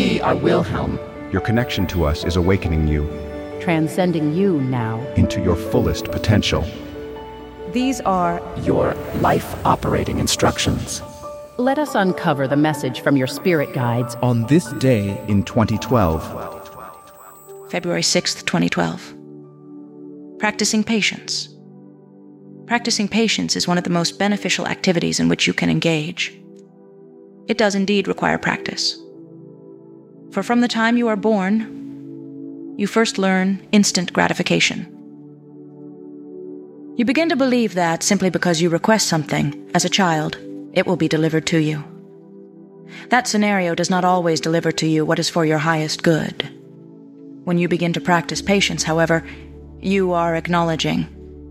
We are Wilhelm. Your connection to us is awakening you Transcending you now. into your fullest potential. These are. Your life operating instructions. Let us uncover the message from your spirit guides. On this day, In 2012, February 6th, 2012. Practicing patience. Practicing patience is one of the most beneficial activities in which you can engage. It does indeed require practice. For from the time you are born, you first learn instant gratification. You begin to believe that simply because you request something as a child, it will be delivered to you. That scenario does not always deliver to you what is for your highest good. When you begin to practice patience, however, you are acknowledging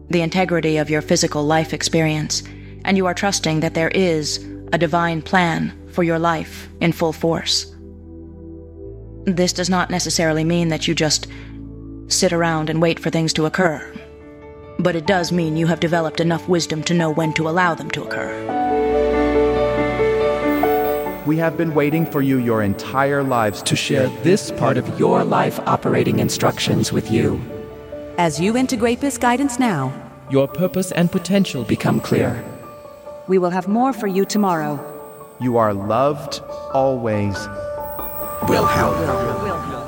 the integrity of your physical life experience, and you are trusting that there is a divine plan for your life in full force. This does not necessarily mean that you just sit around and wait for things to occur, but it does mean you have developed enough wisdom to know when to allow them to occur. We have been waiting for you your entire lives To share this part of your life operating instructions with you As you integrate this guidance now, your purpose and potential become clear. we will have more for you tomorrow. You are loved always. Wilhelm.